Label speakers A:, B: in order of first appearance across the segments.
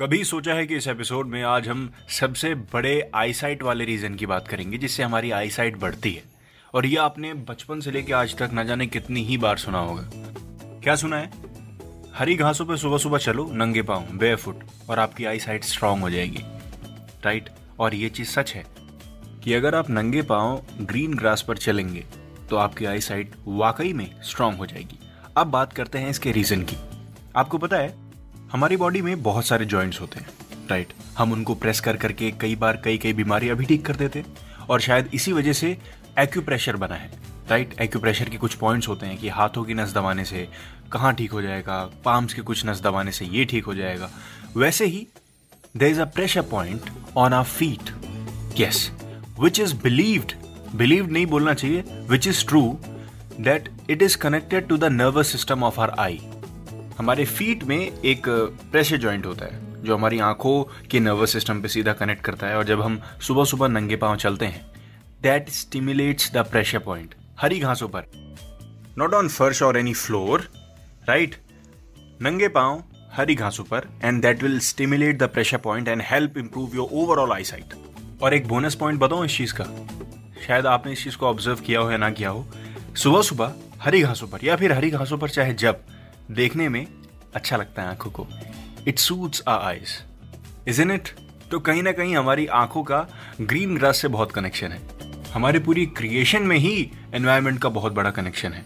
A: कभी सोचा है कि इस एपिसोड में आज हम सबसे बड़े आईसाइट वाले रीजन की बात करेंगे, जिससे हमारी आईसाइट बढ़ती है। और ये आपने बचपन से लेकर आज तक न जाने कितनी ही बार सुना होगा। क्या सुना है? हरी घासों पर सुबह सुबह चलो, नंगे पाँव बे फुट और आपकी आई साइट स्ट्रांग हो जाएगी। राइट और ये चीज़ सच है कि अगर आप नंगे पाँव ग्रीन ग्रास पर चलेंगे तो आपकी आई साइट वाकई में स्ट्रांग हो जाएगी। अब बात करते हैं इसके रीजन की। आपको पता है हमारी बॉडी में बहुत सारे जॉइंट्स होते हैं राइट हम उनको प्रेस कर करके कई बार कई कई बीमारियाँ भी ठीक कर देते हैं और शायद इसी वजह से एक्यूप्रेशर बना है राइट एक्यूप्रेशर के कुछ पॉइंट्स होते हैं कि हाथों की नस दबाने से कहाँ ठीक हो जाएगा पाम्स के कुछ नस दबाने से ये ठीक हो जाएगा। वैसे ही there is a pressure point on our feet yes which is believed believed नहीं बोलना चाहिए which is true that it is connected to the nervous system of our eye हमारे फीट में एक प्रेशर जॉइंट होता है, जो हमारी आँखों के नर्वस सिस्टम पे सीधा कनेक्ट करता है और जब हम सुबह सुबह नंगे पाँव चलते हैं that stimulates the pressure point हरी घासों पर। नॉट ऑन फर्श और एनी फ्लोर राइट नंगे पाँव, हरी घासों पर and that will stimulate the pressure point and help improve your overall eyesight और एक बोनस पॉइंट बताऊँ इस चीज़ का? शायद आपने इस चीज़ को ऑब्ज़र्व किया हो या ना किया हो। सुबह सुबह हरी घासों पर, या फिर हरी घासों पर, चाहे जब देखने में अच्छा लगता है आँखों को। It soothes ah eyes is in it तो कहीं ना कहीं हमारी आँखों का ग्रीन ग्रास से बहुत कनेक्शन है। हमारी पूरी क्रिएशन में ही एनवायरमेंट का बहुत बड़ा कनेक्शन है।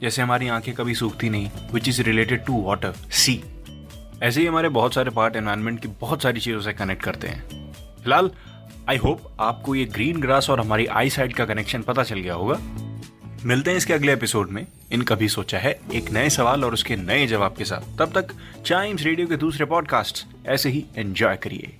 A: जैसे हमारी आँखें कभी सूखती नहीं which is related to water सी ऐसे ही हमारे बहुत सारे पार्ट एनवायरमेंट की बहुत सारी चीज़ों से कनेक्ट करते हैं। फ़िलहाल आई होप आपको ये ग्रीन ग्रास और हमारी आई साइड का कनेक्शन पता चल गया होगा। मिलते हैं इसके अगले एपिसोड में। इन कभी सोचा है एक नए सवाल और उसके नए जवाब के साथ। तब तक चाइम्स रेडियो के दूसरे पॉडकास्ट ऐसे ही एंजॉय करिए।